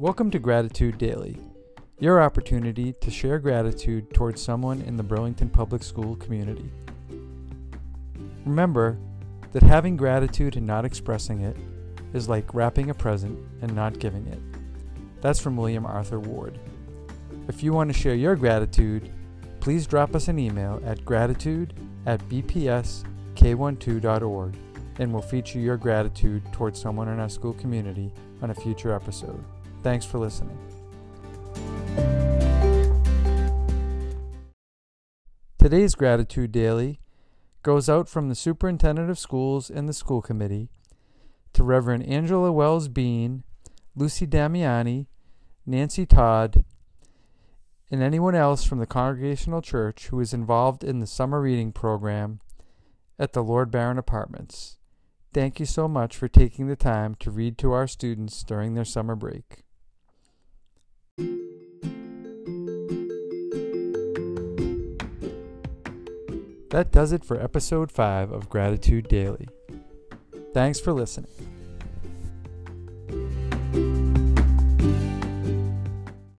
Welcome to Gratitude Daily, your opportunity to share gratitude towards someone in the Burlington Public School community. Remember that having gratitude and not expressing it is like wrapping a present and not giving it. That's from William Arthur Ward. If you want to share your gratitude, please drop us an email at gratitude at bpsk12.org and we'll feature your gratitude towards someone in our school community on a future episode. Thanks for listening. Today's Gratitude Daily goes out from the Superintendent of Schools and the School Committee to Reverend Angela Wells Bean, Lucy Damiani, Nancy Todd, and anyone else from the Congregational Church who is involved in the summer reading program at the Lord Byron Apartments. Thank you so much for taking the time to read to our students during their summer break. That does it for episode 5 of Gratitude Daily. Thanks for listening.